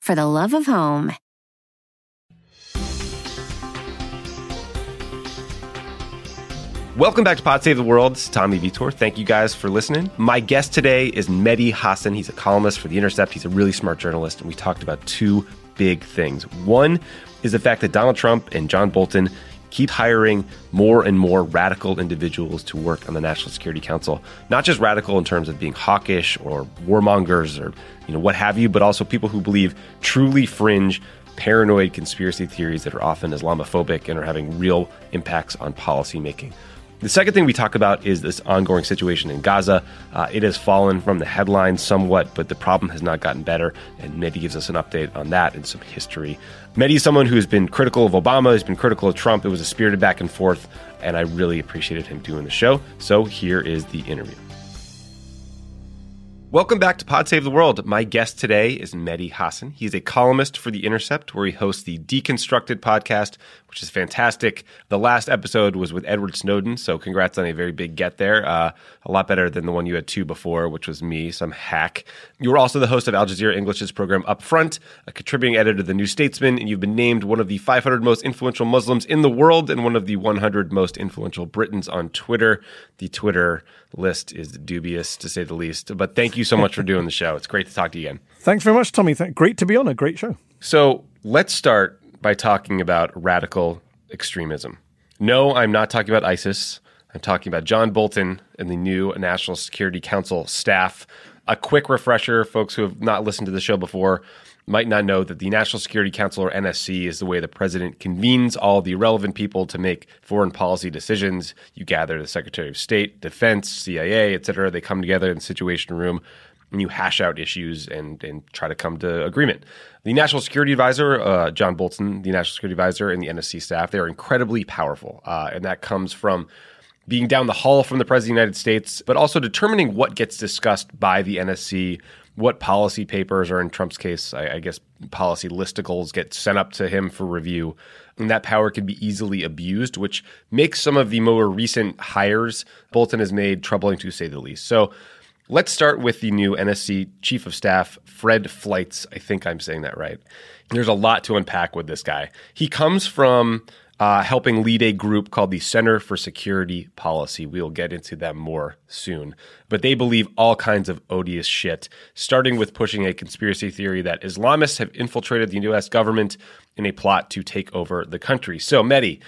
for the love of home. Welcome back to Pod Save the World. It's Tommy Vietor. Thank you guys for listening. My guest today is Mehdi Hasan. He's a columnist for The Intercept. He's a really smart journalist, and we talked about two big things. One is the fact that Donald Trump and John Bolton keep hiring more and more radical individuals to work on the National Security Council. Not just radical in terms of being hawkish or warmongers or you know what have you, but also people who believe truly fringe paranoid conspiracy theories that are often Islamophobic and are having real impacts on policymaking. The second thing we talk about is this ongoing situation in Gaza. Uh, it has fallen from the headlines somewhat, but the problem has not gotten better. And Mehdi gives us an update on that and some history. Mehdi is someone who has been critical of Obama, He's been critical of Trump. It was a spirited back and forth, and I really appreciated him doing the show. So here is the interview. Welcome back to Pod Save the World. My guest today is Mehdi Hasan. He's a columnist for The Intercept, where he hosts the Deconstructed podcast, which is fantastic. The last episode was with Edward Snowden, so congrats on a very big get there. Uh, a lot better than the one you had two before, which was me, some hack. You were also the host of Al Jazeera English's program Up Front, a contributing editor to The New Statesman, and you've been named one of the 500 most influential Muslims in the world and one of the 100 most influential Britons on Twitter. The Twitter list is dubious, to say the least. But thank you so much for doing the show. It's great to talk to you again. Thanks very much, Tommy. Great to be on a great show. So let's start by talking about radical extremism. No, I'm not talking about ISIS. I'm talking about John Bolton and the new National Security Council staff. A quick refresher, folks who have not listened to the show before might not know that the National Security Council, or NSC, is the way the president convenes all the relevant people to make foreign policy decisions. You gather the Secretary of State, Defense, CIA, et cetera. They come together in the Situation Room and you hash out issues and, and try to come to agreement. The National Security Advisor, uh, John Bolton, the National Security Advisor, and the NSC staff, they are incredibly powerful. Uh, and that comes from being down the hall from the President of the United States, but also determining what gets discussed by the NSC, what policy papers, or in Trump's case, I, I guess policy listicles get sent up to him for review. And that power can be easily abused, which makes some of the more recent hires Bolton has made troubling to say the least. So let's start with the new NSC Chief of Staff, Fred Fleitz. I think I'm saying that right. There's a lot to unpack with this guy. He comes from uh, helping lead a group called the Center for Security Policy. We'll get into them more soon. But they believe all kinds of odious shit, starting with pushing a conspiracy theory that Islamists have infiltrated the US government in a plot to take over the country. So, Mehdi,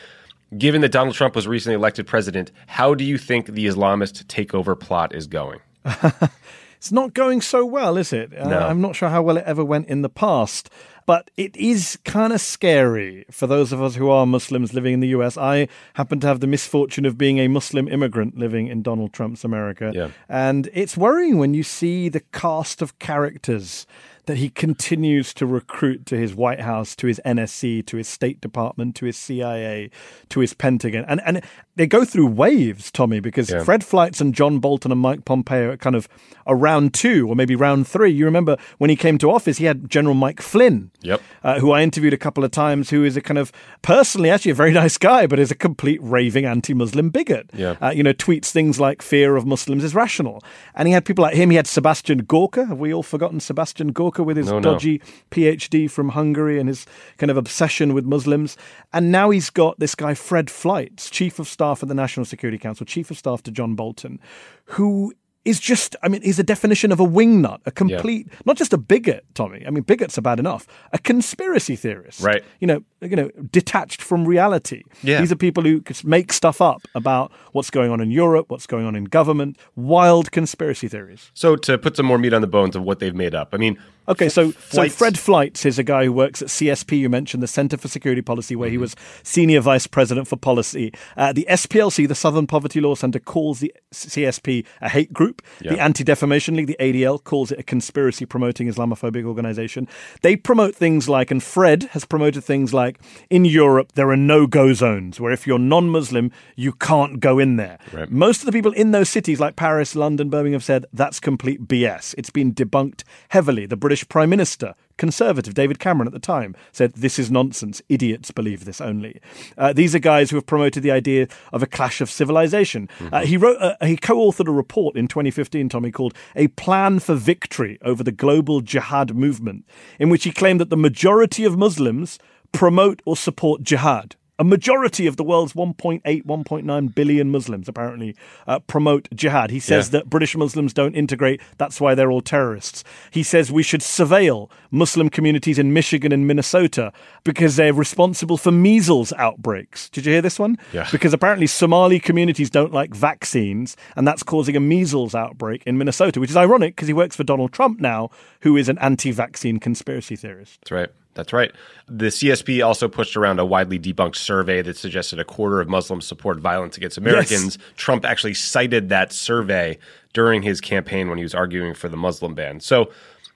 given that Donald Trump was recently elected president, how do you think the Islamist takeover plot is going? it's not going so well, is it? No. Uh, I'm not sure how well it ever went in the past. But it is kind of scary for those of us who are Muslims living in the US. I happen to have the misfortune of being a Muslim immigrant living in Donald Trump's America. Yeah. And it's worrying when you see the cast of characters that he continues to recruit to his White House, to his NSC, to his State Department, to his CIA, to his Pentagon. And and they go through waves, Tommy, because Yeah. Fred Fleitz and John Bolton and Mike Pompeo are kind of a round two or maybe round three. You remember when he came to office, he had General Mike Flynn, Yep. uh, who I interviewed a couple of times, who is a kind of personally actually a very nice guy, but is a complete raving anti-Muslim bigot. Yeah. Uh, you know, tweets things like "fear of Muslims is rational," and he had people like him. He had Sebastian Gorka. Have we all forgotten Sebastian Gorka with his No, no. dodgy PhD from Hungary and his kind of obsession with Muslims? And now he's got this guy Fred Fleitz, chief of staff at the National Security Council, chief of staff to John Bolton, who is just, I mean, he's a definition of a wingnut, a complete, not just a bigot, Tommy. I mean, bigots are bad enough. A conspiracy theorist, Right. You know, you know, detached from reality. Yeah. These are people who make stuff up about what's going on in Europe, what's going on in government, wild conspiracy theories. So to put some more meat on the bones of what they've made up, I mean, Okay, so so Fred Fleitz is a guy who works at CSP. You mentioned the Center for Security Policy, where mm-hmm. he was senior vice president for policy. Uh, the SPLC, the Southern Poverty Law Center, calls the CSP a hate group. The Anti Defamation League, the ADL, calls it a conspiracy promoting Islamophobic organization. They promote things like, and Fred has promoted things like, in Europe there are no go zones where if you're non-Muslim you can't go in there. Right. Most of the people in those cities like Paris, London, Birmingham have said that's complete BS. It's been debunked heavily. The British Prime Minister, conservative David Cameron at the time, said this is nonsense. Idiots believe this only. Uh, these are guys who have promoted the idea of a clash of civilization. Uh, mm-hmm. Uh, he wrote, uh, he co-authored a report in 2015, Tommy, called "A Plan for Victory Over the Global Jihad Movement," in which he claimed that the majority of Muslims promote or support jihad. A majority of the world's 1.8, 1.9 billion Muslims apparently uh, promote jihad. He says yeah. that British Muslims don't integrate. That's why they're all terrorists. He says we should surveil Muslim communities in Michigan and Minnesota because they're responsible for measles outbreaks. Did you hear this one? Yeah. Because apparently Somali communities don't like vaccines, and that's causing a measles outbreak in Minnesota, which is ironic because he works for Donald Trump now, who is an anti vaccine conspiracy theorist. That's right. That's right. The CSP also pushed around a widely debunked survey that suggested a quarter of Muslims support violence against Americans. Yes. Trump actually cited that survey during his campaign when he was arguing for the Muslim ban. So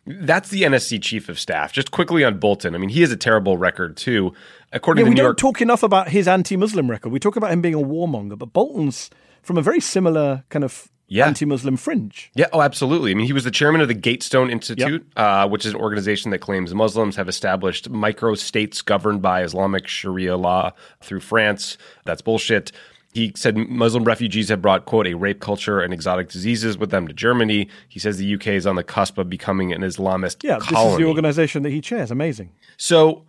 that's the NSC chief of staff. Just quickly on Bolton. I mean, he has a terrible record too. According yeah, to we New don't York- talk enough about his anti-Muslim record. We talk about him being a warmonger, but Bolton's from a very similar kind of yeah. anti-Muslim fringe. Yeah, oh, absolutely. I mean, he was the chairman of the Gatestone Institute, yep. uh, which is an organization that claims Muslims have established micro states governed by Islamic Sharia law through France. That's bullshit. He said Muslim refugees have brought, quote, a rape culture and exotic diseases with them to Germany. He says the UK is on the cusp of becoming an Islamist yeah, colony. this is the organization that he chairs. Amazing. So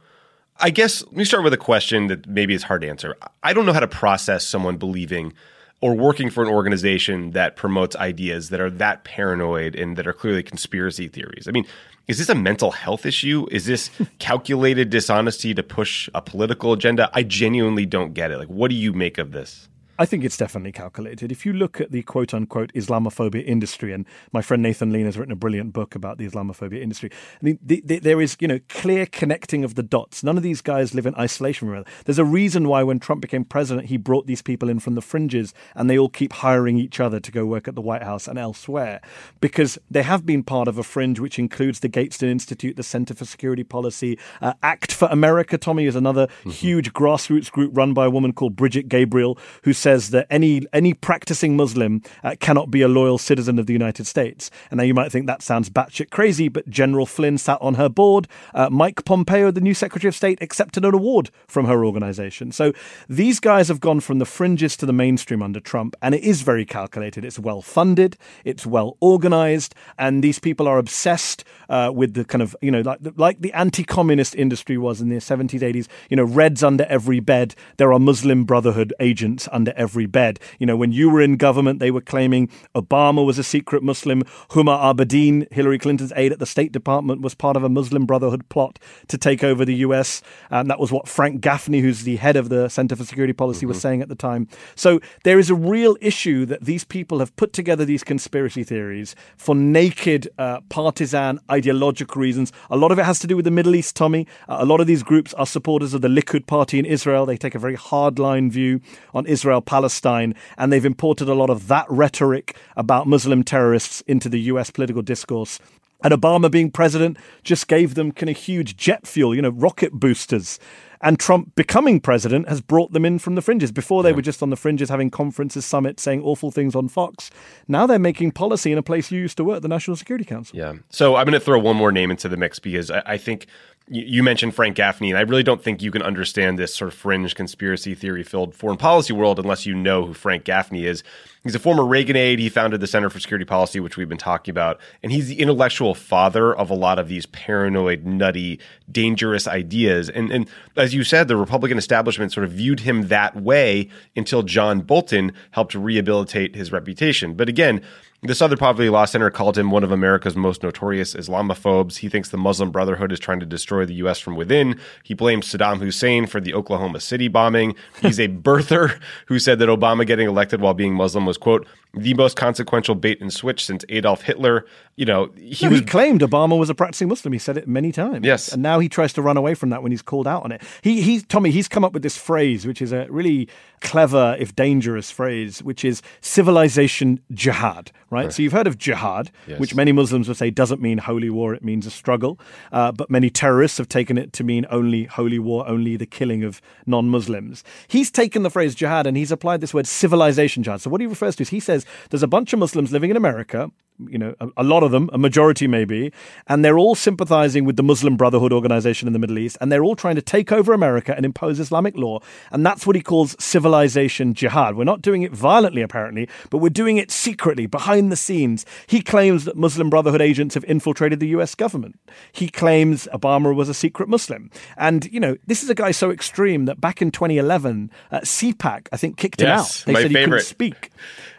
I guess let me start with a question that maybe is hard to answer. I don't know how to process someone believing – or working for an organization that promotes ideas that are that paranoid and that are clearly conspiracy theories. I mean, is this a mental health issue? Is this calculated dishonesty to push a political agenda? I genuinely don't get it. Like, what do you make of this? I think it's definitely calculated. If you look at the quote unquote Islamophobia industry, and my friend Nathan Lean has written a brilliant book about the Islamophobia industry, I mean, the, the, there is, you know, clear connecting of the dots. None of these guys live in isolation from There's a reason why when Trump became president, he brought these people in from the fringes and they all keep hiring each other to go work at the White House and elsewhere because they have been part of a fringe which includes the Gatestone Institute, the Center for Security Policy, uh, Act for America, Tommy, is another mm-hmm. huge grassroots group run by a woman called Brigitte Gabriel who says that any any practicing Muslim uh, cannot be a loyal citizen of the United States. And now you might think that sounds batshit crazy, but General Flynn sat on her board. Uh, Mike Pompeo, the new Secretary of State, accepted an award from her organization. So these guys have gone from the fringes to the mainstream under Trump, and it is very calculated. It's well funded, it's well organized, and these people are obsessed uh, with the kind of you know like like the anti-communist industry was in the 70s, 80s. You know, Reds under every bed. There are Muslim Brotherhood agents under every bed. You know, when you were in government, they were claiming Obama was a secret Muslim. Huma Abedin, Hillary Clinton's aide at the State Department, was part of a Muslim Brotherhood plot to take over the U.S. And that was what Frank Gaffney, who's the head of the Center for Security Policy, mm-hmm. was saying at the time. So there is a real issue that these people have put together these conspiracy theories for naked uh, partisan ideological reasons. A lot of it has to do with the Middle East, Tommy. Uh, a lot of these groups are supporters of the Likud party in Israel. They take a very hardline view on Israel Palestine, and they've imported a lot of that rhetoric about Muslim terrorists into the US political discourse. And Obama being president just gave them kind of huge jet fuel, you know, rocket boosters. And Trump becoming president has brought them in from the fringes. Before they yeah. were just on the fringes having conferences, summits, saying awful things on Fox. Now they're making policy in a place you used to work, the National Security Council. Yeah. So I'm going to throw one more name into the mix because I, I think you mentioned Frank Gaffney, and I really don't think you can understand this sort of fringe conspiracy theory filled foreign policy world unless you know who Frank Gaffney is. He's a former Reagan aide. He founded the Center for Security Policy, which we've been talking about. And he's the intellectual father of a lot of these paranoid, nutty, dangerous ideas. And, and as you said, the Republican establishment sort of viewed him that way until John Bolton helped rehabilitate his reputation. But again, The Southern Poverty Law Center called him one of America's most notorious Islamophobes. He thinks the Muslim Brotherhood is trying to destroy the U.S. from within. He blames Saddam Hussein for the Oklahoma City bombing. He's a birther who said that Obama getting elected while being Muslim was, quote, the most consequential bait and switch since Adolf Hitler. You know, he No, was he claimed Obama was a practicing Muslim. He said it many times. Yes. and now he tries to run away from that when he's called out on it. He, he, Tommy, he's come up with this phrase, which is a really clever, if dangerous, phrase, which is civilization jihad. Right. So you've heard of jihad, Yes. which many Muslims would say doesn't mean holy war; it means a struggle. Uh, but many terrorists have taken it to mean only holy war, only the killing of non-Muslims. He's taken the phrase jihad and he's applied this word civilization jihad. So what he refers to is he says there's a bunch of Muslims living in America you know, a, a lot of them, a majority maybe, and they're all sympathizing with the Muslim Brotherhood organization in the Middle East, and they're all trying to take over America and impose Islamic law. And that's what he calls civilization jihad. We're not doing it violently, apparently, but we're doing it secretly, behind the scenes. He claims that Muslim Brotherhood agents have infiltrated the US government. He claims Obama was a secret Muslim. And, you know, this is a guy so extreme that back in 2011, uh, CPAC, I think, kicked him out. They my said he couldn't speak.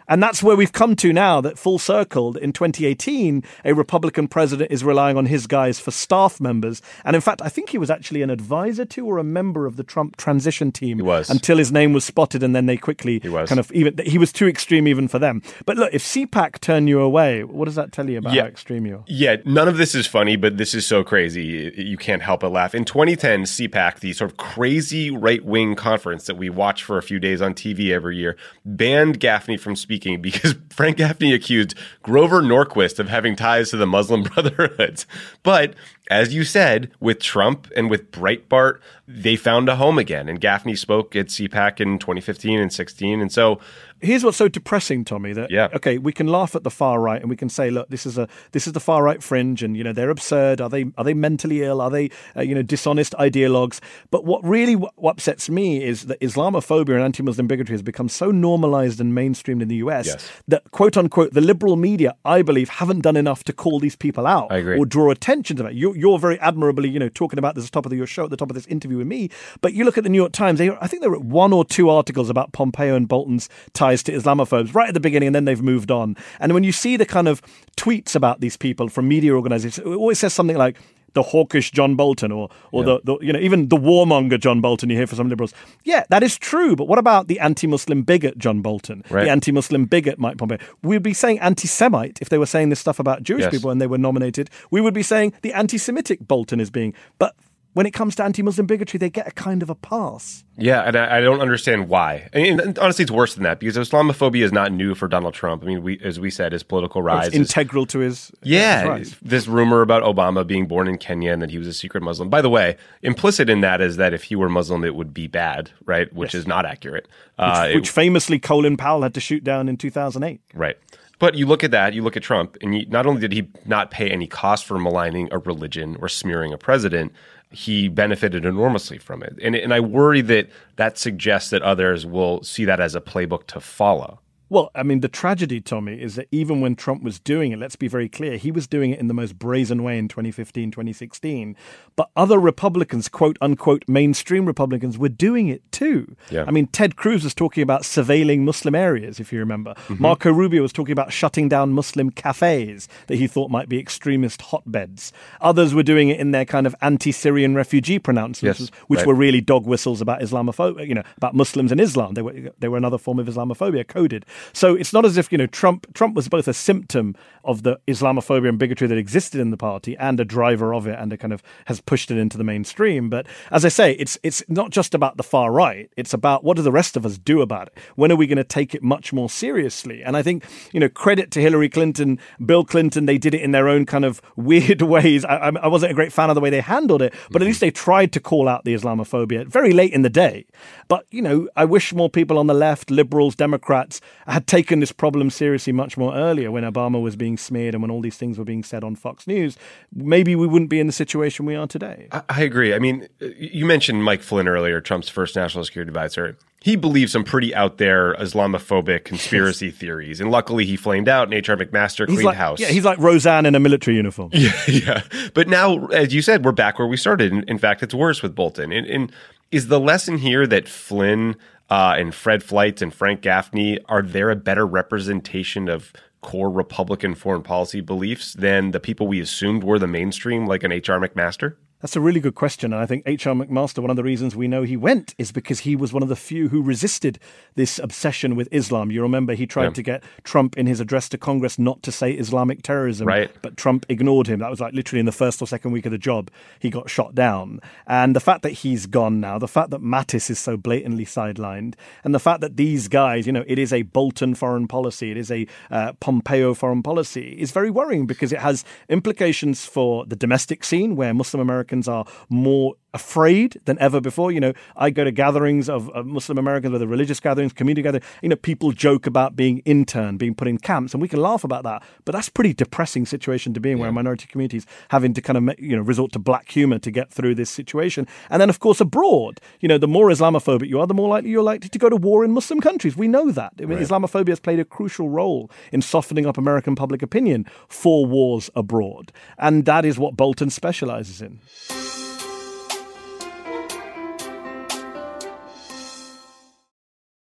And that's where we've come to now that full circled in 2018, a Republican president is relying on his guys for staff members. And in fact, I think he was actually an advisor to or a member of the Trump transition team. He was. Until his name was spotted and then they quickly He was. kind of even, he was too extreme even for them. But look, if CPAC turn you away, what does that tell you about Yeah. how extreme you are? Yeah, none of this is funny, but this is so crazy. You can't help but laugh. In 2010, CPAC, the sort of crazy right wing conference that we watch for a few days on TV every year, banned Gaffney from speaking because Frank Gaffney accused Grover Norquist of having ties to the Muslim Brotherhood. But as you said, with Trump and with Breitbart, they found a home again. And Gaffney spoke at CPAC in 2015 and 16. And so Here's what's so depressing, Tommy. That Yeah. okay, we can laugh at the far right and we can say, look, this is a this is the far right fringe, and you know they're absurd. Are they are they mentally ill? Are they uh, you know dishonest ideologues? But what really what upsets me is that Islamophobia and anti-Muslim bigotry has become so normalized and mainstreamed in the U.S. Yes. that quote unquote the liberal media, I believe, haven't done enough to call these people out or draw attention to that. You're, you're very admirably, you know, talking about this at the top of your show, at the top of this interview with me. But you look at the New York Times; they, I think there were one or two articles about Pompeo and Bolton's ties to Islamophobes right at the beginning, and then they've moved on. And when you see the kind of tweets about these people from media organizations, it always says something like. The hawkish John Bolton, or or the, the you know even the warmonger John Bolton you hear from some liberals. Yeah, that is true. But what about the anti-Muslim bigot John Bolton, Right. the anti-Muslim bigot Mike Pompeo? We'd be saying anti-Semite if they were saying this stuff about Jewish Yes. people and they were nominated. We would be saying the anti-Semitic Bolton is being. But when it comes to anti-Muslim bigotry, they get a kind of a pass. Yeah, and I, I don't understand why. And, and honestly, it's worse than that because Islamophobia is not new for Donald Trump. I mean, we, as we said, his political rise. It's is- integral to his yeah, his this rumor about Obama being born in Kenya and that he was a secret Muslim. By the way, implicit in that is that if he were Muslim, it would be bad, right? Which is not accurate. Uh, it- which famously Colin Powell had to shoot down in 2008. Right. But you look at that, you look at Trump, and you, not only did he not pay any cost for maligning a religion or smearing a president, he benefited enormously from it. And, and I worry that that suggests that others will see that as a playbook to follow. Well, I mean, the tragedy, Tommy, is that even when Trump was doing it, let's be very clear, he was doing it in the most brazen way in 2015, 2016. But other Republicans, quote unquote, mainstream Republicans, were doing it too. Yeah. I mean, Ted Cruz was talking about surveilling Muslim areas, if you remember. Mm-hmm. Marco Rubio was talking about shutting down Muslim cafes that he thought might be extremist hotbeds. Others were doing it in their kind of anti Syrian refugee pronouncements, Yes, which right. were really dog whistles about Islamophobia, you know, about Muslims and Islam. They were they were another form of Islamophobia coded. So it's not as if you know Trump Trump was both a symptom of the Islamophobia and bigotry that existed in the party and a driver of it, and a kind of has pushed it into the mainstream. But as I say, it's it's not just about the far right. It's about what do the rest of us do about it? When are we going to take it much more seriously? And I think you know credit to Hillary Clinton, Bill Clinton. They did it in their own kind of weird ways. I, I I wasn't a great fan of the way they handled it, but at mm-hmm. least they tried to call out the Islamophobia very late in the day. But you know, I wish more people on the left, liberals, Democrats, had taken this problem seriously much more earlier when Obama was being smeared and when all these things were being said on Fox News. Maybe we wouldn't be in the situation we are today. I, I agree. I mean, uh, you mentioned Mike Flynn earlier, Trump's first national security advisor. He believes some pretty out there Islamophobic conspiracy theories, and luckily he flamed out, and H.R. McMaster cleaned like, house. yeah, he's like Roseanne in a military uniform. Yeah, yeah. But now, as you said, we're back where we started. In, in fact, it's worse with Bolton. And, and is the lesson here that Flynn uh, and Fred Fleitz and Frank Gaffney are there a better representation of core Republican foreign policy beliefs than the people we assumed were the mainstream, like an H.R. McMaster? That's a really good question. And I think H.R. McMaster, one of the reasons we know he went is because he was one of the few who resisted this obsession with Islam. You remember he tried yeah. to get Trump in his address to Congress not to say Islamic terrorism, right. but Trump ignored him. That was like literally in the first or second week of the job, he got shot down. And the fact that he's gone now, the fact that Mattis is so blatantly sidelined, and the fact that these guys, you know, it is a Bolton foreign policy, it is a uh, Pompeo foreign policy, is very worrying because it has implications for the domestic scene where Muslim Americans Americans are more afraid than ever before. You know, I go to gatherings of, of, Muslim Americans, whether religious gatherings, community gatherings. You know, people joke about being interned, being put in camps, and we can laugh about that. But that's a pretty depressing situation to be in, yeah. where minority communities having to kind of you know resort to black humor to get through this situation. And then, of course, abroad, you know, the more Islamophobic you are, the more likely you're likely to go to war in Muslim countries. We know that. I mean, right. Islamophobia has played a crucial role in softening up American public opinion for wars abroad, and that is what Bolton specializes in.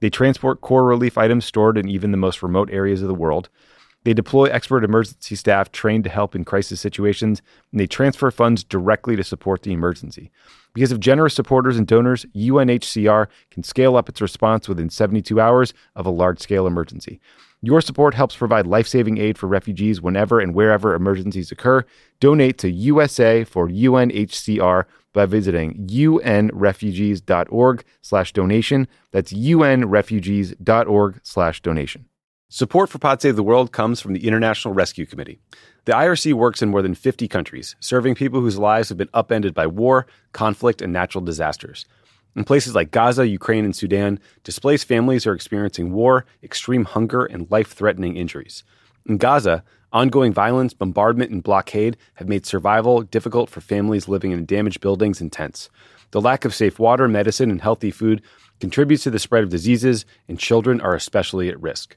They transport core relief items stored in even the most remote areas of the world. They deploy expert emergency staff trained to help in crisis situations, and they transfer funds directly to support the emergency. Because of generous supporters and donors, UNHCR can scale up its response within 72 hours of a large scale emergency. Your support helps provide life saving aid for refugees whenever and wherever emergencies occur. Donate to USA for UNHCR by visiting unrefugees.org slash donation. That's unrefugees.org slash donation. Support for Pod Save the World comes from the International Rescue Committee. The IRC works in more than 50 countries, serving people whose lives have been upended by war, conflict, and natural disasters. In places like Gaza, Ukraine, and Sudan, displaced families are experiencing war, extreme hunger, and life threatening injuries. In Gaza, ongoing violence, bombardment, and blockade have made survival difficult for families living in damaged buildings and tents. The lack of safe water, medicine, and healthy food contributes to the spread of diseases, and children are especially at risk.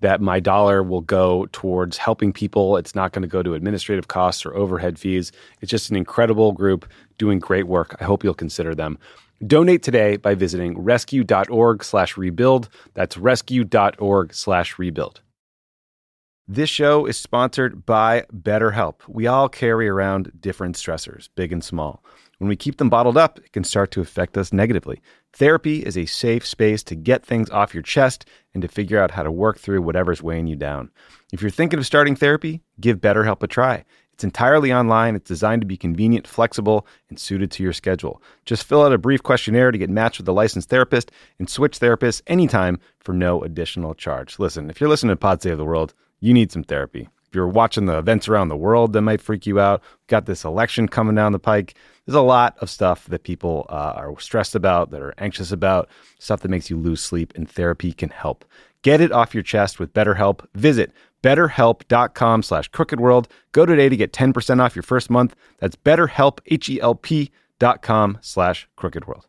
that my dollar will go towards helping people. It's not going to go to administrative costs or overhead fees. It's just an incredible group doing great work. I hope you'll consider them. Donate today by visiting rescue.org slash rebuild. That's rescue.org slash rebuild. This show is sponsored by BetterHelp. We all carry around different stressors, big and small. When we keep them bottled up, it can start to affect us negatively. Therapy is a safe space to get things off your chest and to figure out how to work through whatever's weighing you down. If you're thinking of starting therapy, give BetterHelp a try. It's entirely online, it's designed to be convenient, flexible, and suited to your schedule. Just fill out a brief questionnaire to get matched with a licensed therapist and switch therapists anytime for no additional charge. Listen, if you're listening to Pod Save the World, you need some therapy. If you're watching the events around the world that might freak you out, got this election coming down the pike. There's a lot of stuff that people uh, are stressed about, that are anxious about, stuff that makes you lose sleep, and therapy can help. Get it off your chest with BetterHelp. Visit betterhelp.com slash crookedworld. Go today to get 10% off your first month. That's betterhelp, H-E-L-P dot com slash crookedworld.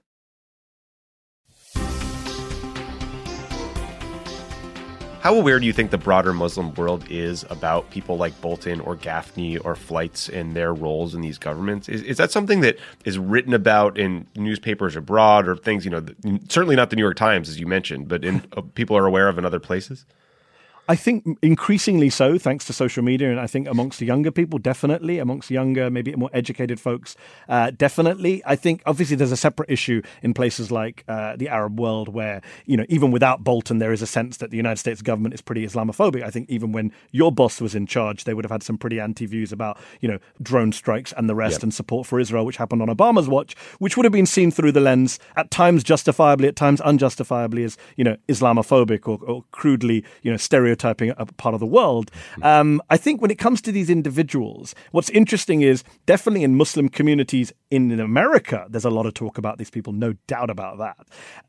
How aware do you think the broader Muslim world is about people like Bolton or Gaffney or Fleitz and their roles in these governments? Is, is that something that is written about in newspapers abroad or things, you know, certainly not the New York Times, as you mentioned, but in, uh, people are aware of in other places? I think increasingly so, thanks to social media, and I think amongst the younger people, definitely amongst younger, maybe more educated folks, uh, definitely. I think obviously there's a separate issue in places like uh, the Arab world where you know even without Bolton, there is a sense that the United States government is pretty Islamophobic. I think even when your boss was in charge, they would have had some pretty anti views about you know drone strikes and the rest, yep. and support for Israel, which happened on Obama's watch, which would have been seen through the lens at times justifiably, at times unjustifiably as you know Islamophobic or, or crudely you know stereotyping a part of the world. Mm-hmm. Um, I think when it comes to these individuals, what's interesting is definitely in Muslim communities in America, there's a lot of talk about these people, no doubt about that.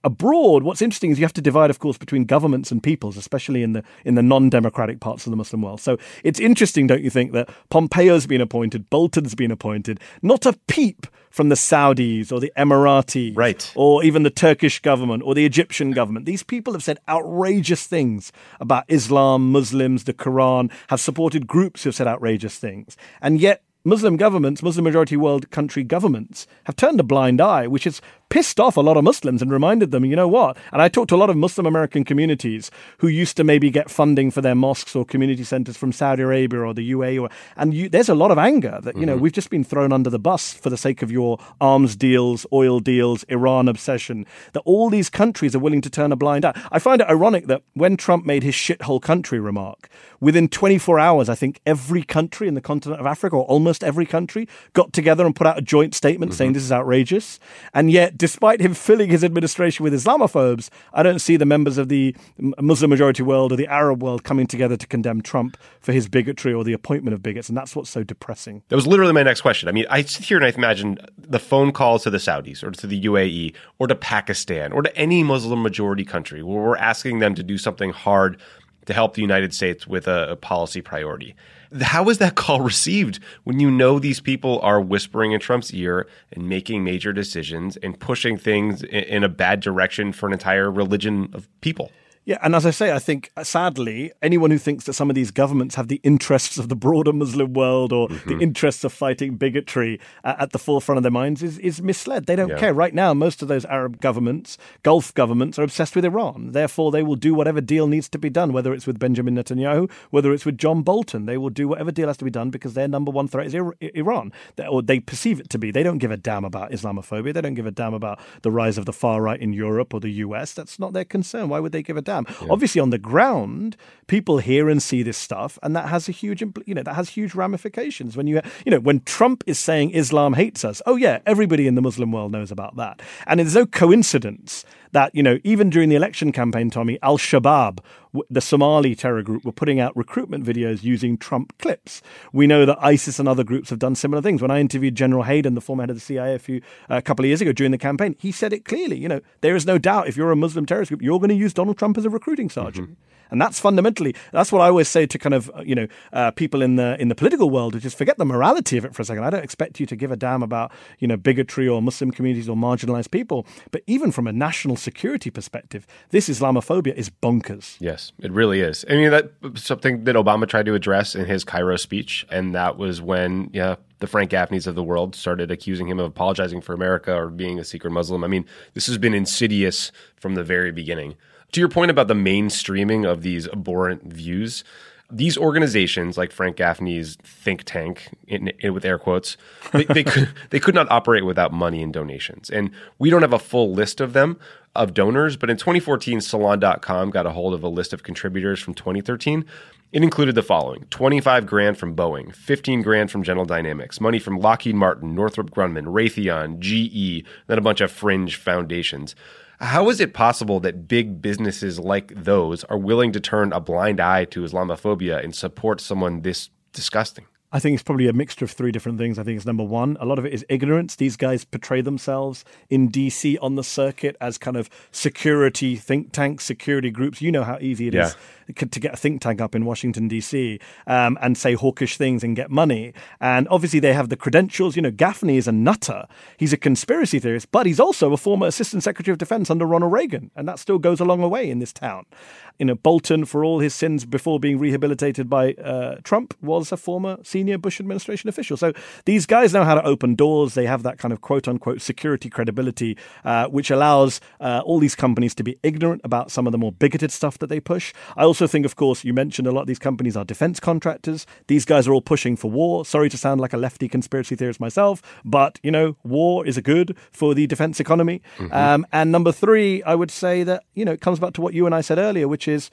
Abroad, what's interesting is you have to divide, of course, between governments and peoples, especially in the in the non-democratic parts of the Muslim world. So it's interesting, don't you think, that Pompeo's been appointed, Bolton's been appointed, not a peep from the Saudis or the Emiratis, right. or even the Turkish government or the Egyptian government. These people have said outrageous things about Islam, Muslims, the Quran, have supported groups who have said outrageous things. And yet Muslim governments, Muslim majority world country governments, have turned a blind eye, which is pissed off a lot of Muslims and reminded them, you know what? And I talked to a lot of Muslim American communities who used to maybe get funding for their mosques or community centers from Saudi Arabia or the UAE, or, and you, there's a lot of anger that you know mm-hmm. we've just been thrown under the bus for the sake of your arms deals, oil deals, Iran obsession. That all these countries are willing to turn a blind eye. I find it ironic that when Trump made his shithole country remark, within 24 hours, I think every country in the continent of Africa, or almost every country, got together and put out a joint statement mm-hmm. saying this is outrageous, and yet despite him filling his administration with Islamophobes, I don't see the members of the Muslim majority world or the Arab world coming together to condemn Trump for his bigotry or the appointment of bigots. And that's what's so depressing. That was literally my next question. I mean, I sit here and I imagine the phone calls to the Saudis or to the UAE or to Pakistan or to any Muslim majority country where we're asking them to do something hard to help the United States with a, a policy priority. How is that call received when you know these people are whispering in Trump's ear and making major decisions and pushing things in, in a bad direction for an entire religion of people? Yeah, and as I say, I think uh, sadly, anyone who thinks that some of these governments have the interests of the broader Muslim world or mm-hmm. the interests of fighting bigotry uh, at the forefront of their minds is, is misled. They don't yeah. care. Right now, most of those Arab governments, Gulf governments, are obsessed with Iran. Therefore, they will do whatever deal needs to be done, whether it's with Benjamin Netanyahu, whether it's with John Bolton. They will do whatever deal has to be done because their number one threat is Iran, or they perceive it to be. They don't give a damn about Islamophobia. They don't give a damn about the rise of the far right in Europe or the US. That's not their concern. Why would they give a damn? Yeah. Obviously, on the ground, people hear and see this stuff, and that has a huge, impl- you know, that has huge ramifications. When you, you know, when Trump is saying Islam hates us, oh yeah, everybody in the Muslim world knows about that, and it's no coincidence that, you know, even during the election campaign, Tommy, Al Shabaab, the Somali terror group, were putting out recruitment videos using Trump clips. We know that ISIS and other groups have done similar things. When I interviewed General Hayden, the former head of the CIA, a few a couple of years ago during the campaign, he said it clearly. You know, there is no doubt if you're a Muslim terrorist group, you're going to use Donald Trump as a recruiting sergeant. Mm-hmm. And that's fundamentally that's what I always say to kind of you know uh, people in the in the political world to just forget the morality of it for a second. I don't expect you to give a damn about you know bigotry or Muslim communities or marginalized people, but even from a national security perspective, this Islamophobia is bonkers. Yes, it really is. I mean that something that Obama tried to address in his Cairo speech, and that was when yeah the Frank Gaffneys of the world started accusing him of apologizing for America or being a secret Muslim. I mean, this has been insidious from the very beginning. To your point about the mainstreaming of these abhorrent views, these organizations like Frank Gaffney's think tank, in, in, with air quotes, they, they, could, they could not operate without money and donations. And we don't have a full list of them, of donors, but in 2014, Salon.com got a hold of a list of contributors from 2013. It included the following 25 grand from Boeing, 15 grand from General Dynamics, money from Lockheed Martin, Northrop Grumman, Raytheon, GE, then a bunch of fringe foundations. How is it possible that big businesses like those are willing to turn a blind eye to Islamophobia and support someone this disgusting? I think it's probably a mixture of three different things. I think it's number one, a lot of it is ignorance. These guys portray themselves in DC on the circuit as kind of security think tanks, security groups. You know how easy it yeah. is to get a think tank up in Washington, D.C., um, and say hawkish things and get money. And obviously, they have the credentials. You know, Gaffney is a nutter. He's a conspiracy theorist, but he's also a former Assistant Secretary of Defense under Ronald Reagan. And that still goes a long way in this town. You know, Bolton, for all his sins before being rehabilitated by uh, Trump, was a former senior Bush administration official. So these guys know how to open doors. They have that kind of quote unquote security credibility, uh, which allows uh, all these companies to be ignorant about some of the more bigoted stuff that they push. I also also think, of course, you mentioned a lot of these companies are defense contractors. These guys are all pushing for war. Sorry to sound like a lefty conspiracy theorist myself, but, you know, war is a good for the defense economy. Mm-hmm. Um, and number three, I would say that, you know, it comes back to what you and I said earlier, which is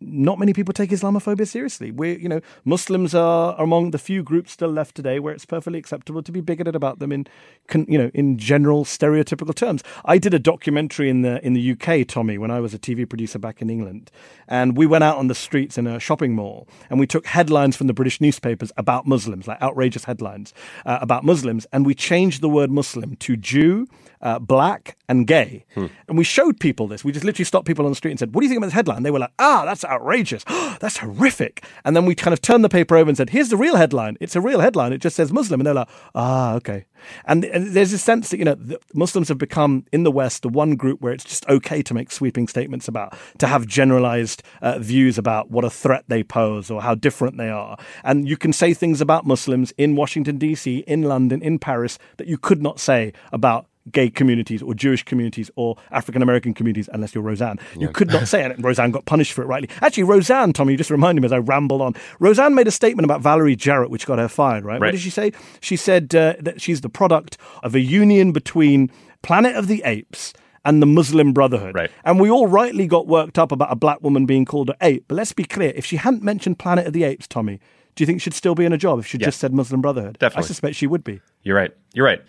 not many people take Islamophobia seriously. We, you know, Muslims are among the few groups still left today where it's perfectly acceptable to be bigoted about them in, you know, in general stereotypical terms. I did a documentary in the in the UK, Tommy, when I was a TV producer back in England, and we went out on the streets in a shopping mall and we took headlines from the British newspapers about Muslims, like outrageous headlines uh, about Muslims, and we changed the word Muslim to Jew uh, black and gay. Hmm. And we showed people this. We just literally stopped people on the street and said, What do you think about this headline? They were like, Ah, that's outrageous. that's horrific. And then we kind of turned the paper over and said, Here's the real headline. It's a real headline. It just says Muslim. And they're like, Ah, okay. And, and there's a sense that, you know, Muslims have become in the West the one group where it's just okay to make sweeping statements about, to have generalized uh, views about what a threat they pose or how different they are. And you can say things about Muslims in Washington, D.C., in London, in Paris that you could not say about gay communities or Jewish communities or African American communities unless you're Roseanne. You yeah. could not say it. Roseanne got punished for it rightly. Actually, Roseanne, Tommy, you just reminded me as I rambled on. Roseanne made a statement about Valerie Jarrett, which got her fired, right? right. What did she say? She said uh, that she's the product of a union between Planet of the Apes and the Muslim Brotherhood. Right. And we all rightly got worked up about a black woman being called an ape. But let's be clear, if she hadn't mentioned Planet of the Apes, Tommy, do you think she'd still be in a job if she just said Muslim Brotherhood? Definitely. I suspect she would be. You're right. You're right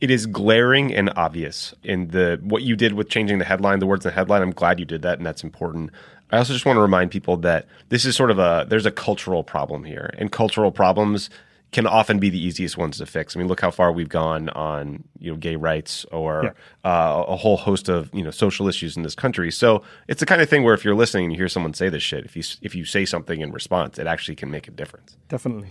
it is glaring and obvious in the what you did with changing the headline, the words in the headline. I'm glad you did that, and that's important. I also just want to remind people that this is sort of a there's a cultural problem here, and cultural problems can often be the easiest ones to fix. I mean, look how far we've gone on you know gay rights or yeah. uh, a whole host of you know social issues in this country. So it's the kind of thing where if you're listening and you hear someone say this shit, if you if you say something in response, it actually can make a difference. Definitely.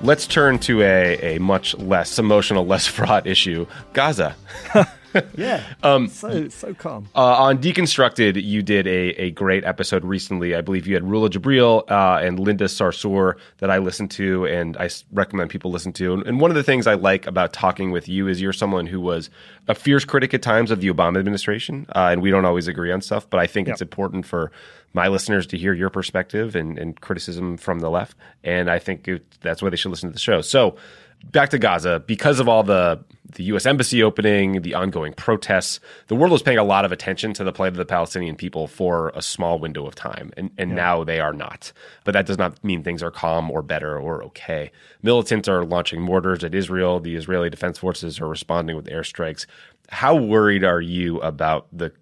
Let's turn to a, a much less emotional, less fraught issue Gaza. yeah. Um, so so calm. Uh, on Deconstructed, you did a, a great episode recently. I believe you had Rula Jebreal uh, and Linda Sarsour that I listened to, and I recommend people listen to. And one of the things I like about talking with you is you're someone who was a fierce critic at times of the Obama administration, uh, and we don't always agree on stuff. But I think yep. it's important for my listeners to hear your perspective and, and criticism from the left, and I think it, that's why they should listen to the show. So back to Gaza, because of all the the U.S. embassy opening, the ongoing protests, the world was paying a lot of attention to the plight of the Palestinian people for a small window of time, and and yeah. now they are not. But that does not mean things are calm or better or okay. Militants are launching mortars at Israel. The Israeli Defense Forces are responding with airstrikes. How worried are you about the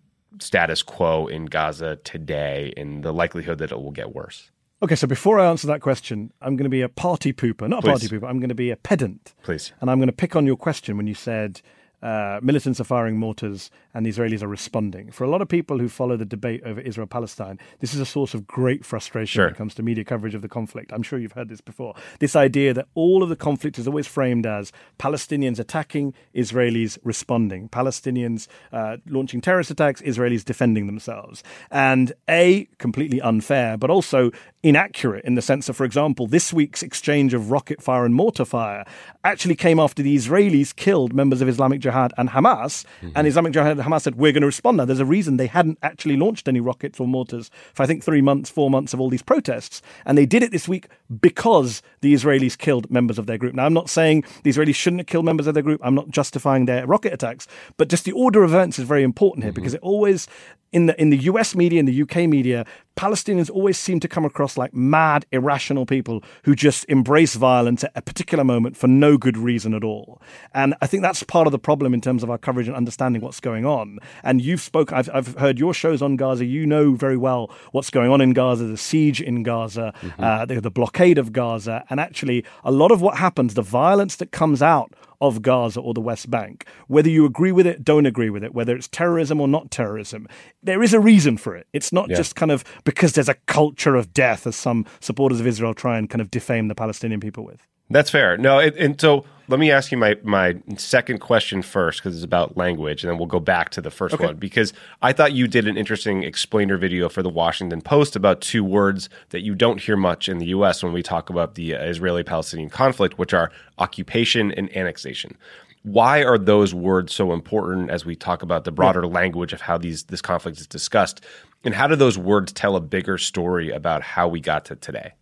status quo in Gaza today and the likelihood that it will get worse? Okay, so before I answer that question, I'm going to be a party pooper, not a party pooper. I'm going to be a pedant. Please. And I'm going to pick on your question when you said uh, militants are firing mortars and the Israelis are responding. For a lot of people who follow the debate over Israel Palestine, this is a source of great frustration sure. when it comes to media coverage of the conflict. I'm sure you've heard this before. This idea that all of the conflict is always framed as Palestinians attacking, Israelis responding, Palestinians uh, launching terrorist attacks, Israelis defending themselves. And A, completely unfair, but also inaccurate in the sense that, for example, this week's exchange of rocket fire and mortar fire actually came after the Israelis killed members of Islamic Jihad and Hamas. Mm-hmm. And Islamic Jihad Hamas said, we're going to respond now. There's a reason they hadn't actually launched any rockets or mortars for, I think, three months, four months of all these protests. And they did it this week because the Israelis killed members of their group. Now, I'm not saying the Israelis shouldn't have killed members of their group. I'm not justifying their rocket attacks, but just the order of events is very important here mm-hmm. because it always in the in the US media, in the UK media, Palestinians always seem to come across like mad, irrational people who just embrace violence at a particular moment for no good reason at all. And I think that's part of the problem in terms of our coverage and understanding what's going on. And you've spoken, I've, I've heard your shows on Gaza. You know very well what's going on in Gaza, the siege in Gaza, mm-hmm. uh, the, the blockade of Gaza. And actually, a lot of what happens, the violence that comes out of Gaza or the West Bank. Whether you agree with it, don't agree with it, whether it's terrorism or not terrorism, there is a reason for it. It's not yeah. just kind of because there's a culture of death, as some supporters of Israel try and kind of defame the Palestinian people with. That's fair. No, it, and so let me ask you my my second question first because it's about language, and then we'll go back to the first okay. one because I thought you did an interesting explainer video for the Washington Post about two words that you don't hear much in the U.S. when we talk about the uh, Israeli-Palestinian conflict, which are occupation and annexation. Why are those words so important as we talk about the broader yeah. language of how these this conflict is discussed, and how do those words tell a bigger story about how we got to today?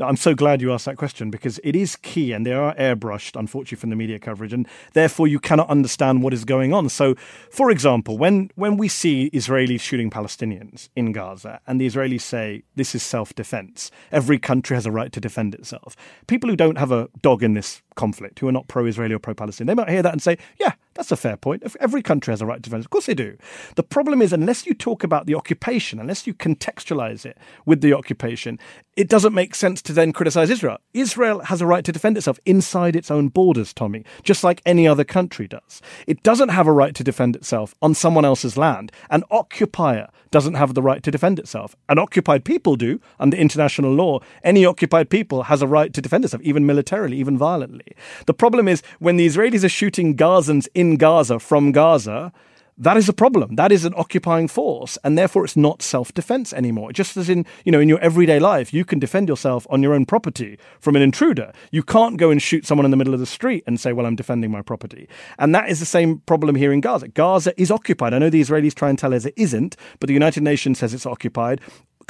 I'm so glad you asked that question because it is key and they are airbrushed, unfortunately, from the media coverage, and therefore you cannot understand what is going on. So, for example, when, when we see Israelis shooting Palestinians in Gaza and the Israelis say this is self defense, every country has a right to defend itself, people who don't have a dog in this conflict, who are not pro Israeli or pro Palestinian, they might hear that and say, yeah, that's a fair point. Every country has a right to defend. Of course they do. The problem is, unless you talk about the occupation, unless you contextualize it with the occupation, it doesn't make sense to then criticize Israel. Israel has a right to defend itself inside its own borders, Tommy, just like any other country does. It doesn't have a right to defend itself on someone else's land. An occupier doesn't have the right to defend itself. An occupied people do under international law. Any occupied people has a right to defend itself, even militarily, even violently. The problem is when the Israelis are shooting Gazans Gaza from Gaza, that is a problem. That is an occupying force, and therefore it's not self-defense anymore. Just as in, you know, in your everyday life, you can defend yourself on your own property from an intruder. You can't go and shoot someone in the middle of the street and say, "Well, I'm defending my property." And that is the same problem here in Gaza. Gaza is occupied. I know the Israelis try and tell us it isn't, but the United Nations says it's occupied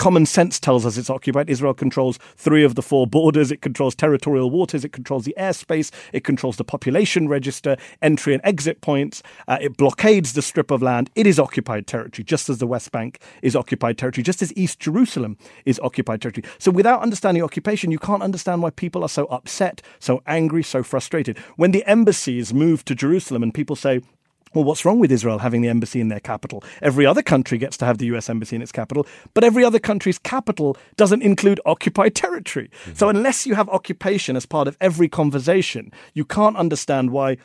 common sense tells us it's occupied. Israel controls three of the four borders. It controls territorial waters. It controls the airspace. It controls the population register, entry and exit points. Uh, it blockades the strip of land. It is occupied territory, just as the West Bank is occupied territory, just as East Jerusalem is occupied territory. So without understanding occupation, you can't understand why people are so upset, so angry, so frustrated. When the embassies move to Jerusalem and people say, well, what's wrong with Israel having the embassy in their capital? Every other country gets to have the US embassy in its capital, but every other country's capital doesn't include occupied territory. Mm-hmm. So, unless you have occupation as part of every conversation, you can't understand why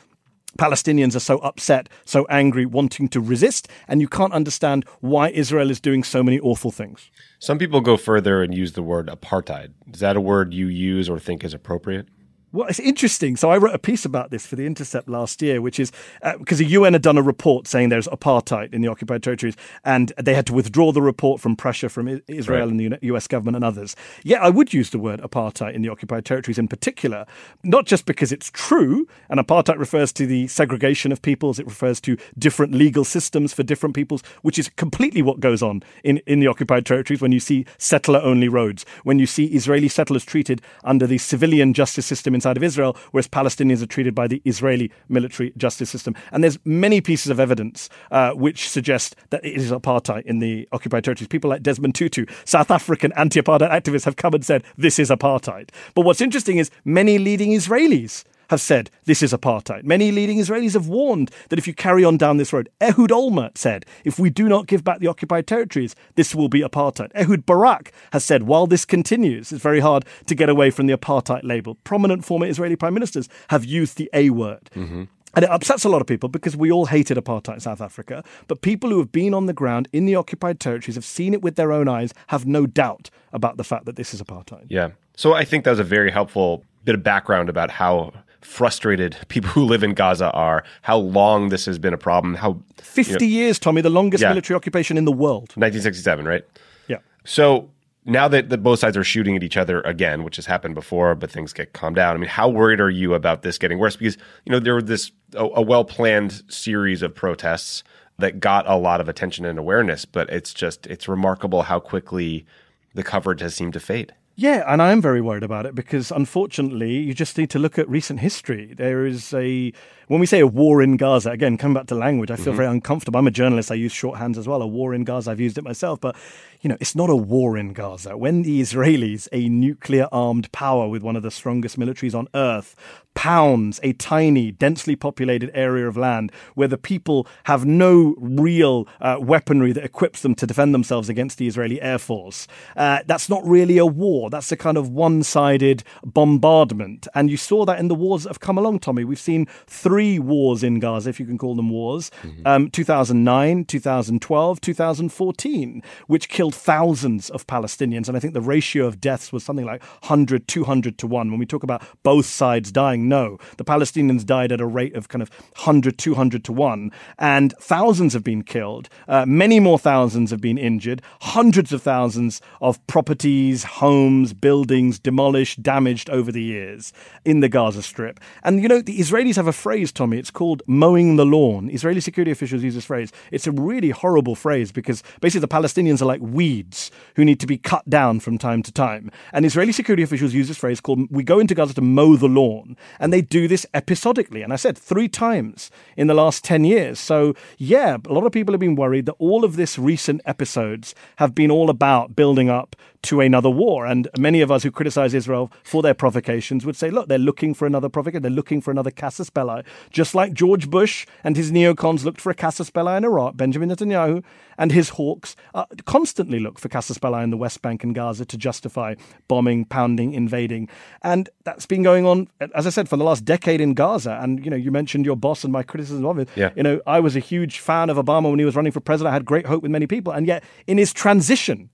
Palestinians are so upset, so angry, wanting to resist, and you can't understand why Israel is doing so many awful things. Some people go further and use the word apartheid. Is that a word you use or think is appropriate? Well, it's interesting. So I wrote a piece about this for the Intercept last year, which is because uh, the UN had done a report saying there's apartheid in the occupied territories, and they had to withdraw the report from pressure from Israel right. and the US government and others. Yeah, I would use the word apartheid in the occupied territories in particular, not just because it's true, and apartheid refers to the segregation of peoples, it refers to different legal systems for different peoples, which is completely what goes on in, in the occupied territories when you see settler only roads, when you see Israeli settlers treated under the civilian justice system in of Israel, whereas Palestinians are treated by the Israeli military justice system. And there's many pieces of evidence uh, which suggest that it is apartheid in the occupied territories. People like Desmond Tutu, South African anti-apartheid activists, have come and said this is apartheid. But what's interesting is many leading Israelis have said this is apartheid. Many leading Israelis have warned that if you carry on down this road, Ehud Olmert said, if we do not give back the occupied territories, this will be apartheid. Ehud Barak has said, while this continues, it's very hard to get away from the apartheid label. Prominent former Israeli prime ministers have used the A word. Mm-hmm. And it upsets a lot of people because we all hated apartheid in South Africa. But people who have been on the ground in the occupied territories have seen it with their own eyes, have no doubt about the fact that this is apartheid. Yeah. So I think that was a very helpful bit of background about how frustrated people who live in Gaza are, how long this has been a problem, how 50 you know, years, Tommy, the longest yeah. military occupation in the world. 1967, right? Yeah. So now that the, both sides are shooting at each other again, which has happened before, but things get calmed down. I mean, how worried are you about this getting worse? Because you know there was this a, a well planned series of protests that got a lot of attention and awareness, but it's just it's remarkable how quickly the coverage has seemed to fade. Yeah, and I am very worried about it because unfortunately, you just need to look at recent history. There is a, when we say a war in Gaza, again, coming back to language, I feel mm-hmm. very uncomfortable. I'm a journalist, I use shorthands as well. A war in Gaza, I've used it myself, but you know, it's not a war in Gaza. When the Israelis, a nuclear armed power with one of the strongest militaries on earth, pounds a tiny, densely populated area of land where the people have no real uh, weaponry that equips them to defend themselves against the Israeli Air Force, uh, that's not really a war. That's a kind of one sided bombardment. And you saw that in the wars that have come along, Tommy. We've seen three wars in Gaza, if you can call them wars mm-hmm. um, 2009, 2012, 2014, which killed thousands of Palestinians. And I think the ratio of deaths was something like 100, 200 to 1. When we talk about both sides dying, no. The Palestinians died at a rate of kind of 100, 200 to 1. And thousands have been killed. Uh, many more thousands have been injured. Hundreds of thousands of properties, homes, buildings demolished, damaged over the years in the Gaza Strip. And, you know, the Israelis have a phrase, Tommy. It's called mowing the lawn. Israeli security officials use this phrase. It's a really horrible phrase because basically the Palestinians are like weeds who need to be cut down from time to time. And Israeli security officials use this phrase called we go into Gaza to mow the lawn. And they do this episodically. And I said three times in the last 10 years. So, yeah, a lot of people have been worried that all of this recent episodes have been all about building up to another war. And many of us who criticize Israel for their provocations would say, look, they're looking for another provocation. They're looking for another casus belli, just like George Bush and his neocons looked for a casus belli in Iraq. Benjamin Netanyahu and his hawks uh, constantly look for casus belli in the West Bank and Gaza to justify bombing, pounding, invading. And that's been going on, as I said, for the last decade in Gaza. And, you know, you mentioned your boss and my criticism of it. Yeah. You know, I was a huge fan of Obama when he was running for president. I had great hope with many people. And yet, in his transition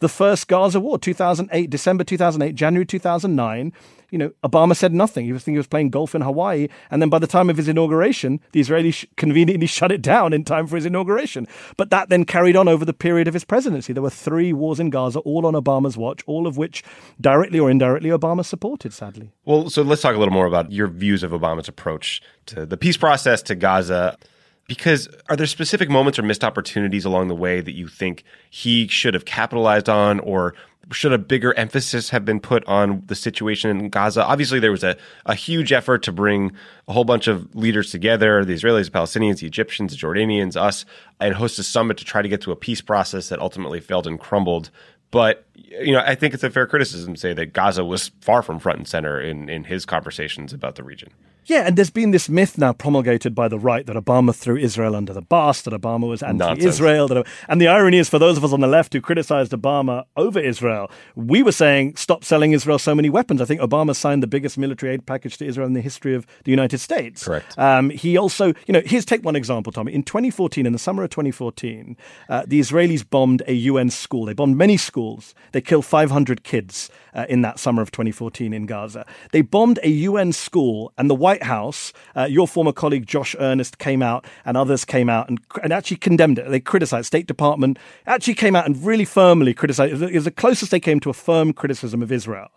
the first Gaza war, 2008, December 2008, January 2009. You know, Obama said nothing. He was thinking he was playing golf in Hawaii. And then by the time of his inauguration, the Israelis conveniently shut it down in time for his inauguration. But that then carried on over the period of his presidency. There were three wars in Gaza, all on Obama's watch, all of which directly or indirectly Obama supported, sadly. Well, so let's talk a little more about your views of Obama's approach to the peace process, to Gaza. Because are there specific moments or missed opportunities along the way that you think he should have capitalized on, or should a bigger emphasis have been put on the situation in Gaza? Obviously, there was a, a huge effort to bring a whole bunch of leaders together the Israelis, the Palestinians, the Egyptians, the Jordanians, us and host a summit to try to get to a peace process that ultimately failed and crumbled. But you know, I think it's a fair criticism to say that Gaza was far from front and center in, in his conversations about the region. Yeah, and there's been this myth now promulgated by the right that Obama threw Israel under the bus, that Obama was anti-Israel. That, and the irony is, for those of us on the left who criticized Obama over Israel, we were saying stop selling Israel so many weapons. I think Obama signed the biggest military aid package to Israel in the history of the United States. Correct. Um, he also, you know, here's take one example, Tommy. In 2014, in the summer of 2014, uh, the Israelis bombed a UN school. They bombed many schools. They killed 500 kids uh, in that summer of 2014 in Gaza. They bombed a UN school, and the White White House, uh, your former colleague Josh Earnest came out and others came out and, and actually condemned it. They criticized State Department actually came out and really firmly criticized. It was the closest they came to a firm criticism of Israel.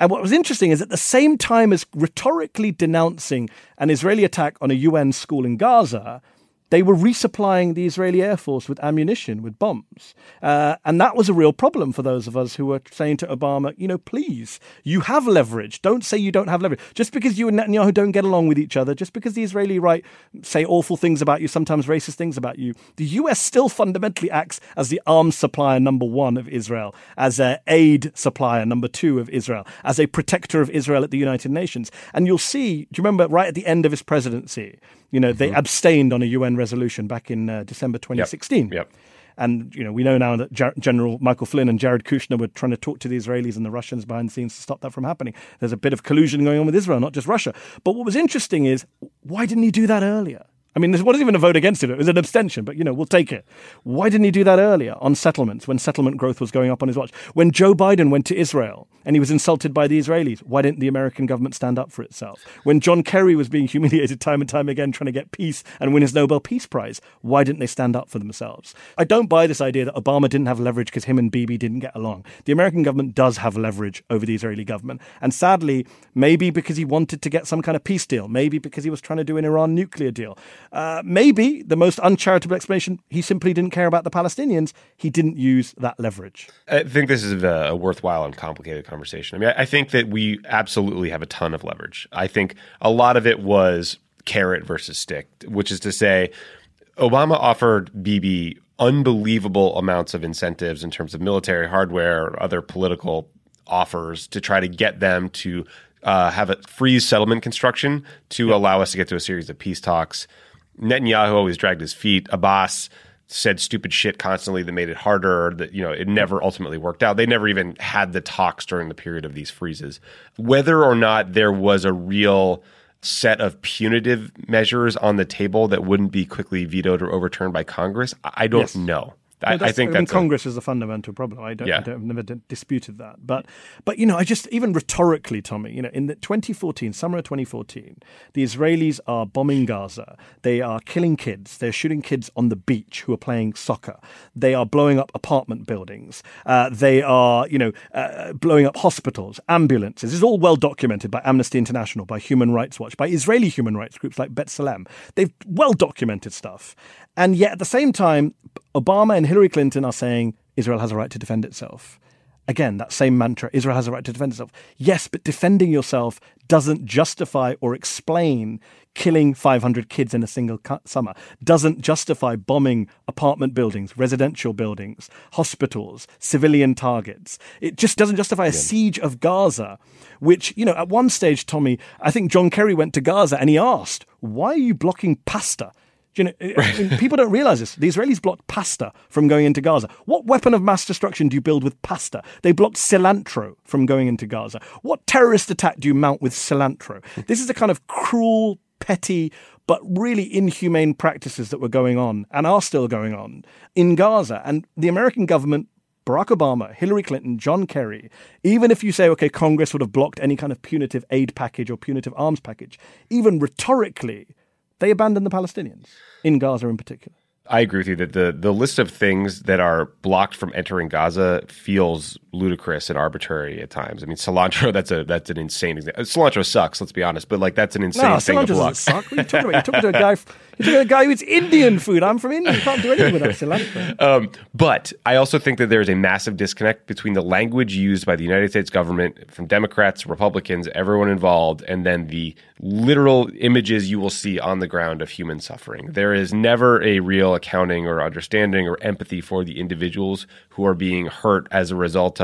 And what was interesting is at the same time as rhetorically denouncing an Israeli attack on a UN school in Gaza, they were resupplying the Israeli Air Force with ammunition, with bombs. Uh, and that was a real problem for those of us who were saying to Obama, you know, please, you have leverage. Don't say you don't have leverage. Just because you and Netanyahu don't get along with each other, just because the Israeli right say awful things about you, sometimes racist things about you, the US still fundamentally acts as the arms supplier number one of Israel, as an aid supplier number two of Israel, as a protector of Israel at the United Nations. And you'll see, do you remember right at the end of his presidency, you know, mm-hmm. they abstained on a UN resolution back in uh, December 2016. Yep. yep. And you know, we know now that General Michael Flynn and Jared Kushner were trying to talk to the Israelis and the Russians behind the scenes to stop that from happening. There's a bit of collusion going on with Israel, not just Russia. But what was interesting is why didn't he do that earlier? I mean, this wasn't even a vote against it. It was an abstention, but you know, we'll take it. Why didn't he do that earlier on settlements when settlement growth was going up on his watch? When Joe Biden went to Israel and he was insulted by the Israelis, why didn't the American government stand up for itself? When John Kerry was being humiliated time and time again trying to get peace and win his Nobel Peace Prize, why didn't they stand up for themselves? I don't buy this idea that Obama didn't have leverage because him and Bibi didn't get along. The American government does have leverage over the Israeli government. And sadly, maybe because he wanted to get some kind of peace deal, maybe because he was trying to do an Iran nuclear deal. Uh, maybe the most uncharitable explanation, he simply didn't care about the Palestinians. He didn't use that leverage. I think this is a, a worthwhile and complicated conversation. I mean, I, I think that we absolutely have a ton of leverage. I think a lot of it was carrot versus stick, which is to say, Obama offered Bibi unbelievable amounts of incentives in terms of military hardware or other political offers to try to get them to uh, have a freeze settlement construction to yep. allow us to get to a series of peace talks. Netanyahu always dragged his feet. Abbas said stupid shit constantly that made it harder that you know it never ultimately worked out they never even had the talks during the period of these freezes whether or not there was a real set of punitive measures on the table that wouldn't be quickly vetoed or overturned by Congress? I don't yes. know. I, I, think I mean, Congress a, is a fundamental problem. I don't, yeah. I don't, I've never disputed that. But, but you know, I just even rhetorically, Tommy, you know, in the 2014, summer of 2014, the Israelis are bombing Gaza. They are killing kids. They're shooting kids on the beach who are playing soccer. They are blowing up apartment buildings. Uh, they are, you know, uh, blowing up hospitals, ambulances. It's all well documented by Amnesty International, by Human Rights Watch, by Israeli human rights groups like B'Tselem. They've well documented stuff. And yet at the same time, Obama and Hillary Clinton are saying Israel has a right to defend itself. Again, that same mantra Israel has a right to defend itself. Yes, but defending yourself doesn't justify or explain killing 500 kids in a single summer, doesn't justify bombing apartment buildings, residential buildings, hospitals, civilian targets. It just doesn't justify a siege of Gaza, which, you know, at one stage, Tommy, I think John Kerry went to Gaza and he asked, Why are you blocking pasta? You know, eh, right. Eh, people don't realize this. The Israelis blocked pasta from going into Gaza. What weapon of mass destruction do you build with pasta? They blocked cilantro from going into Gaza. What terrorist attack do you mount with cilantro? This is the kind of cruel, petty, but really inhumane practices that were going on and are still going on in Gaza. And the American government Barack Obama, Hillary Clinton, John Kerry, even if you say, okay, Congress would have blocked any kind of punitive aid package or punitive arms package, even rhetorically, they abandoned the Palestinians, in Gaza in particular. I agree with you that the the list of things that are blocked from entering Gaza feels ludicrous and arbitrary at times. I mean, cilantro that's a that's an insane example. Cilantro sucks, let's be honest, but like that's an insane no, thing to block. Doesn't suck. What are you talking about? You're talking to a guy. You're talking to a guy who's Indian food. I'm from India. You can't do anything without cilantro. Um, but I also think that there is a massive disconnect between the language used by the United States government, from Democrats, Republicans, everyone involved, and then the literal images you will see on the ground of human suffering. There is never a real accounting or understanding or empathy for the individuals who are being hurt as a result of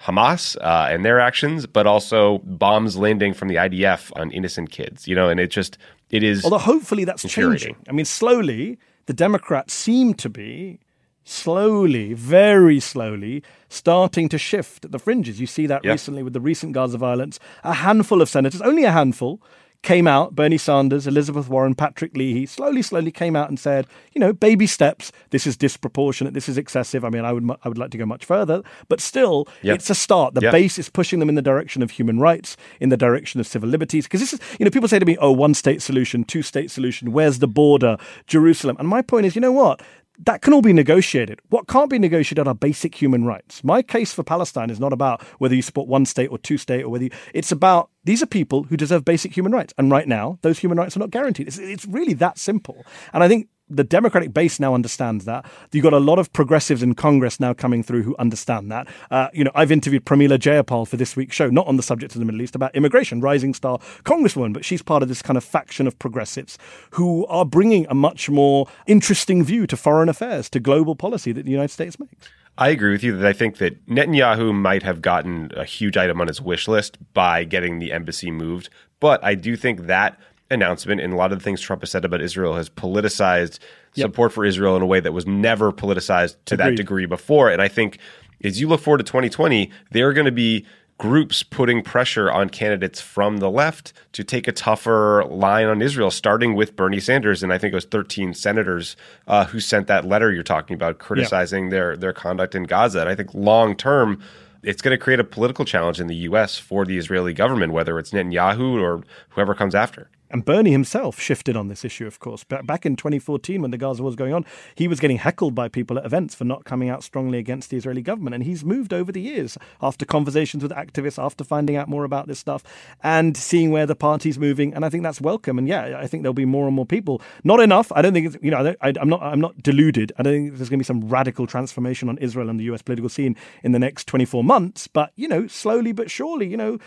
Hamas uh, and their actions, but also bombs landing from the IDF on innocent kids. You know, and it just it is. Although hopefully that's changing. I mean, slowly the Democrats seem to be slowly, very slowly, starting to shift at the fringes. You see that yep. recently with the recent Gaza violence. A handful of senators, only a handful, came out, Bernie Sanders, Elizabeth Warren, Patrick Leahy, slowly, slowly came out and said, you know, baby steps. This is disproportionate. This is excessive. I mean, I would, I would like to go much further, but still, yep. it's a start. The yep. base is pushing them in the direction of human rights, in the direction of civil liberties. Because this is, you know, people say to me, oh, one state solution, two state solution. Where's the border? Jerusalem. And my point is, you know what? That can all be negotiated. What can't be negotiated are basic human rights. My case for Palestine is not about whether you support one state or two state or whether you, it's about these are people who deserve basic human rights. And right now, those human rights are not guaranteed. It's, it's really that simple. And I think the Democratic base now understands that. You've got a lot of progressives in Congress now coming through who understand that. Uh, you know, I've interviewed Pramila Jayapal for this week's show, not on the subject of the Middle East, about immigration, rising star congresswoman, but she's part of this kind of faction of progressives who are bringing a much more interesting view to foreign affairs, to global policy that the United States makes. I agree with you that I think that Netanyahu might have gotten a huge item on his wish list by getting the embassy moved, but I do think that announcement and a lot of the things Trump has said about Israel has politicized yep. support for Israel in a way that was never politicized to Agreed. that degree before. And I think as you look forward to 2020, there are going to be groups putting pressure on candidates from the left to take a tougher line on Israel, starting with Bernie Sanders. And I think it was 13 senators uh, who sent that letter you're talking about, criticizing their, their conduct in Gaza. And I think long term, it's going to create a political challenge in the U.S. for the Israeli government, whether it's Netanyahu or whoever comes after. And Bernie himself shifted on this issue, of course. Back in 2014, when the Gaza war was going on, he was getting heckled by people at events for not coming out strongly against the Israeli government. And he's moved over the years after conversations with activists, after finding out more about this stuff, and seeing where the party's moving. And I think that's welcome. And yeah, I think there'll be more and more people. Not enough. I don't think it's, you know, I, am not, I'm not deluded. I don't think there's going to be some radical transformation on Israel and the US political scene in the next 24 months. But, you know, slowly but surely, you know,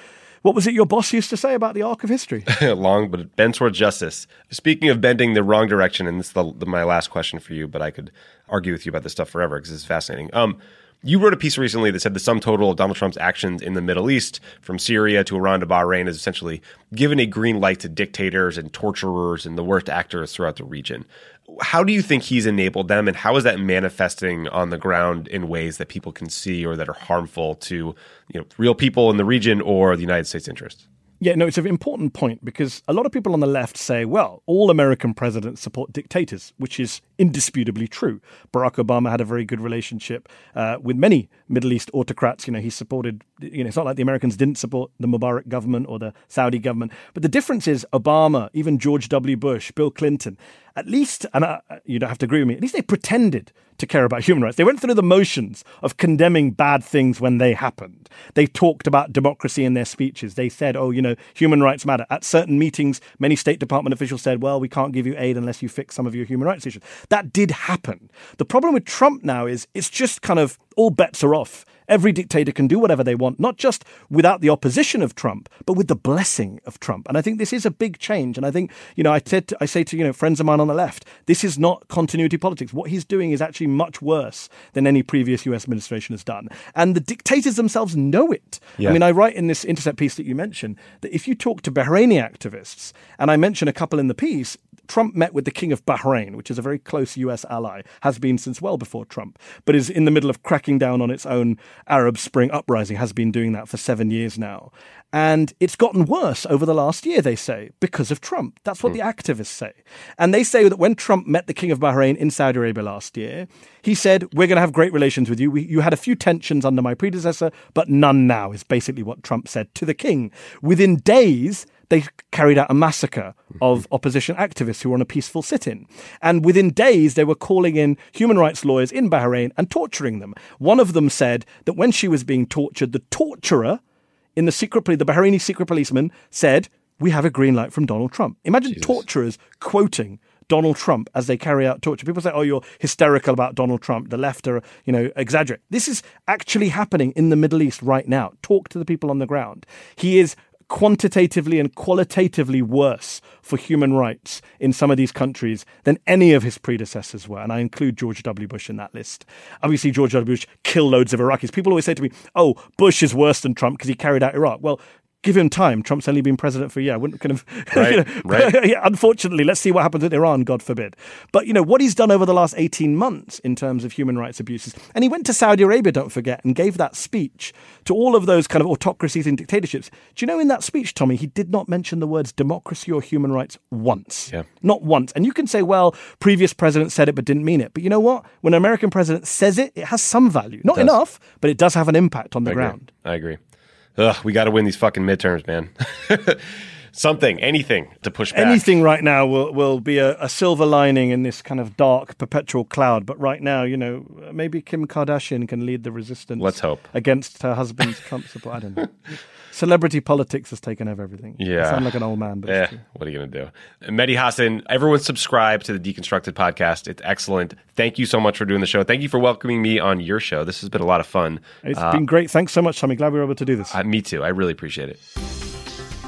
what was it your boss used to say about the arc of history? Long, but it bends towards justice. Speaking of bending the wrong direction, and this is the, the, my last question for you, but I could argue with you about this stuff forever because it's fascinating. Um, you wrote a piece recently that said the sum total of Donald Trump's actions in the Middle East, from Syria to Iran to Bahrain, is essentially given a green light to dictators and torturers and the worst actors throughout the region. How do you think he's enabled them, and how is that manifesting on the ground in ways that people can see or that are harmful to you know real people in the region or the United States' interests? Yeah, no, it's an important point because a lot of people on the left say, well, all American presidents support dictators, which is indisputably true. Barack Obama had a very good relationship uh, with many Middle East autocrats. You know, he supported, you know, it's not like the Americans didn't support the Mubarak government or the Saudi government. But the difference is Obama, even George W. Bush, Bill Clinton, at least, and I, you don't have to agree with me, at least they pretended to care about human rights. They went through the motions of condemning bad things when they happened. They talked about democracy in their speeches. They said, oh, you know, human rights matter. At certain meetings, many State Department officials said, well, we can't give you aid unless you fix some of your human rights issues. That did happen. The problem with Trump now is it's just kind of all bets are off. Every dictator can do whatever they want, not just without the opposition of Trump, but with the blessing of Trump. And I think this is a big change. And I think, you know, I, said I say to, you know, friends of mine on the left, this is not continuity politics. What he's doing is actually much worse than any previous US administration has done. And the dictators themselves know it. Yeah. I mean, I write in this Intercept piece that you mentioned that if you talk to Bahraini activists, and I mention a couple in the piece, Trump met with the King of Bahrain, which is a very close US ally, has been since well before Trump, but is in the middle of cracking down on its own Arab Spring uprising, has been doing that for seven years now. And it's gotten worse over the last year, they say, because of Trump. That's what mm. the activists say. And they say that when Trump met the King of Bahrain in Saudi Arabia last year, he said, We're going to have great relations with you. We, you had a few tensions under my predecessor, but none now, is basically what Trump said to the king. Within days, they carried out a massacre of opposition activists who were on a peaceful sit in. And within days, they were calling in human rights lawyers in Bahrain and torturing them. One of them said that when she was being tortured, the torturer in the secret police, the Bahraini secret policeman said, We have a green light from Donald Trump. Imagine Jesus. torturers quoting Donald Trump as they carry out torture. People say, "Oh, you're hysterical about Donald Trump." The left are, you know, exaggerate. This is actually happening in the Middle East right now. Talk to the people on the ground. He is quantitatively and qualitatively worse for human rights in some of these countries than any of his predecessors were. And I include George W. Bush in that list. Obviously, George W. Bush killed loads of Iraqis. People always say to me, oh, Bush is worse than Trump because he carried out Iraq. Well, give him time. Trump's only been president for a year. I wouldn't kind of, right, you know, right. yeah, unfortunately, let's see what happens with Iran, God forbid. But, you know, what he's done over the last 18 months in terms of human rights abuses. And he went to Saudi Arabia, don't forget, and gave that speech to all of those kind of autocracies and dictatorships. Do you know in that speech, Tommy, he did not mention the words democracy or human rights once. Yeah. Not once. And you can say, well, previous presidents said it but didn't mean it. But you know what? When an American president says it, it has some value. Not enough, but it does have an impact on the I ground. Agree. I agree. Ugh, we got to win these fucking midterms, man. Something, anything to push back. Anything right now will, will be a, a, silver lining in this kind of dark, perpetual cloud. But right now, you know, maybe Kim Kardashian can lead the resistance. Let's hope. Against her husband's Trump support. I don't know. Celebrity politics has taken over everything. Yeah. I sound like an old man, but yeah. What are you going to do? Mehdi Hasan, everyone subscribe to the Deconstructed podcast. It's excellent. Thank you so much for doing the show. Thank you for welcoming me on your show. This has been a lot of fun. It's uh, been great. Thanks so much, Tommy. Glad we were able to do this. Uh, me too. I really appreciate it.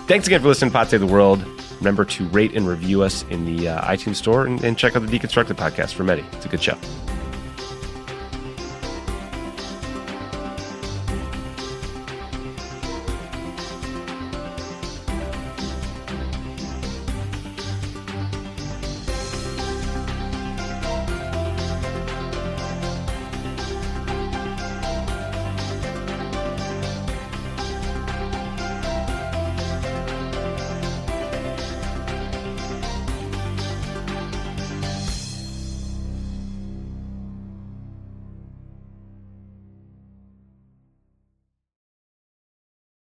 Thanks again for listening to Pod Save the World. Remember to rate and review us in the uh, iTunes store and, and check out the Deconstructed podcast for Mehdi. It's a good show.